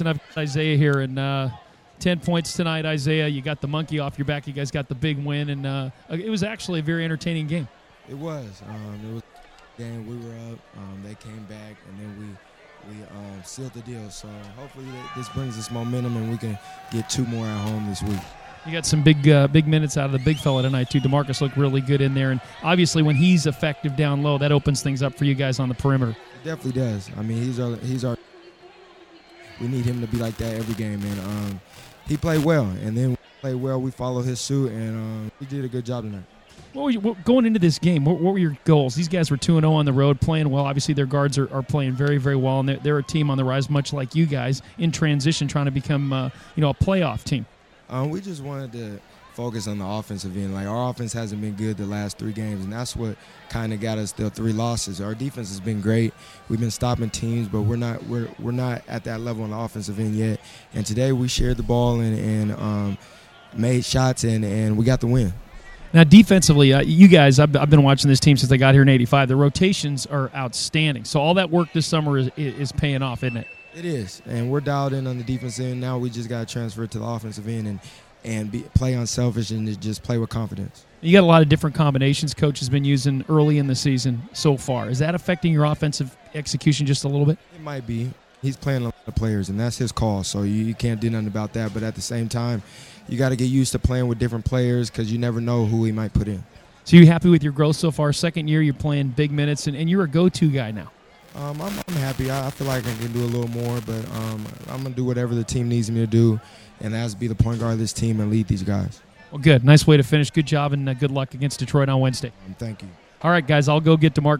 And I've got Isaiah here, and uh, 10 points tonight, Isaiah. You got the monkey off your back. You guys got the big win, and uh, it was actually a very entertaining game. It was. Um, it was game we were up. Um, they came back, and then we we um, sealed the deal. So hopefully this brings us momentum, and we can get two more at home this week. You got some big uh, big minutes out of the big fella tonight too. Demarcus looked really good in there, and obviously when he's effective down low, that opens things up for you guys on the perimeter. It definitely does. I mean, he's our he's our we need him to be like that every game. And um, he played well, and then we played well. We followed his suit, and um, he did a good job tonight. What were you, what, going into this game? What, what, were your goals? These guys were two and zero oh on the road, playing well. Obviously, their guards are, are playing very, very well, and they're, they're, a team on the rise, much like you guys in transition, trying to become uh, you know a playoff team. Um, we just wanted to focus on the offensive end. Like our offense hasn't been good the last three games, and that's what kind of got us the three losses. Our defense has been great. We've been stopping teams, but we're not we're we're not at that level on the offensive end yet. And today we shared the ball and and um, made shots and and we got the win. Now, defensively, uh, you guys, I've, I've, been watching this team since they got here in '85. The rotations are outstanding. So all that work this summer is, is paying off, isn't it? It is, and we're dialed in on the defense end. Now we just got to transfer it to the offensive end and and be, play unselfish and just play with confidence. You got a lot of different combinations coach has been using early in the season so far. Is that affecting your offensive execution just a little bit? It might be. He's playing a lot of players, and that's his call, so you, you can't do nothing about that. But at the same time, you got to get used to playing with different players because you never know who he might put in. So you happy with your growth so far? Second year, you're playing big minutes, and, and you're a go-to guy now. Um, I'm, I'm, happy. I, I, feel like I can do a little more, but um, I'm gonna do whatever the team needs me to do, and that's be the point guard of this team and lead these guys. Well, good. Nice way to finish. Good job, and uh, good luck against Detroit on Wednesday. Um, thank you. All right, guys. I'll go get to Mark.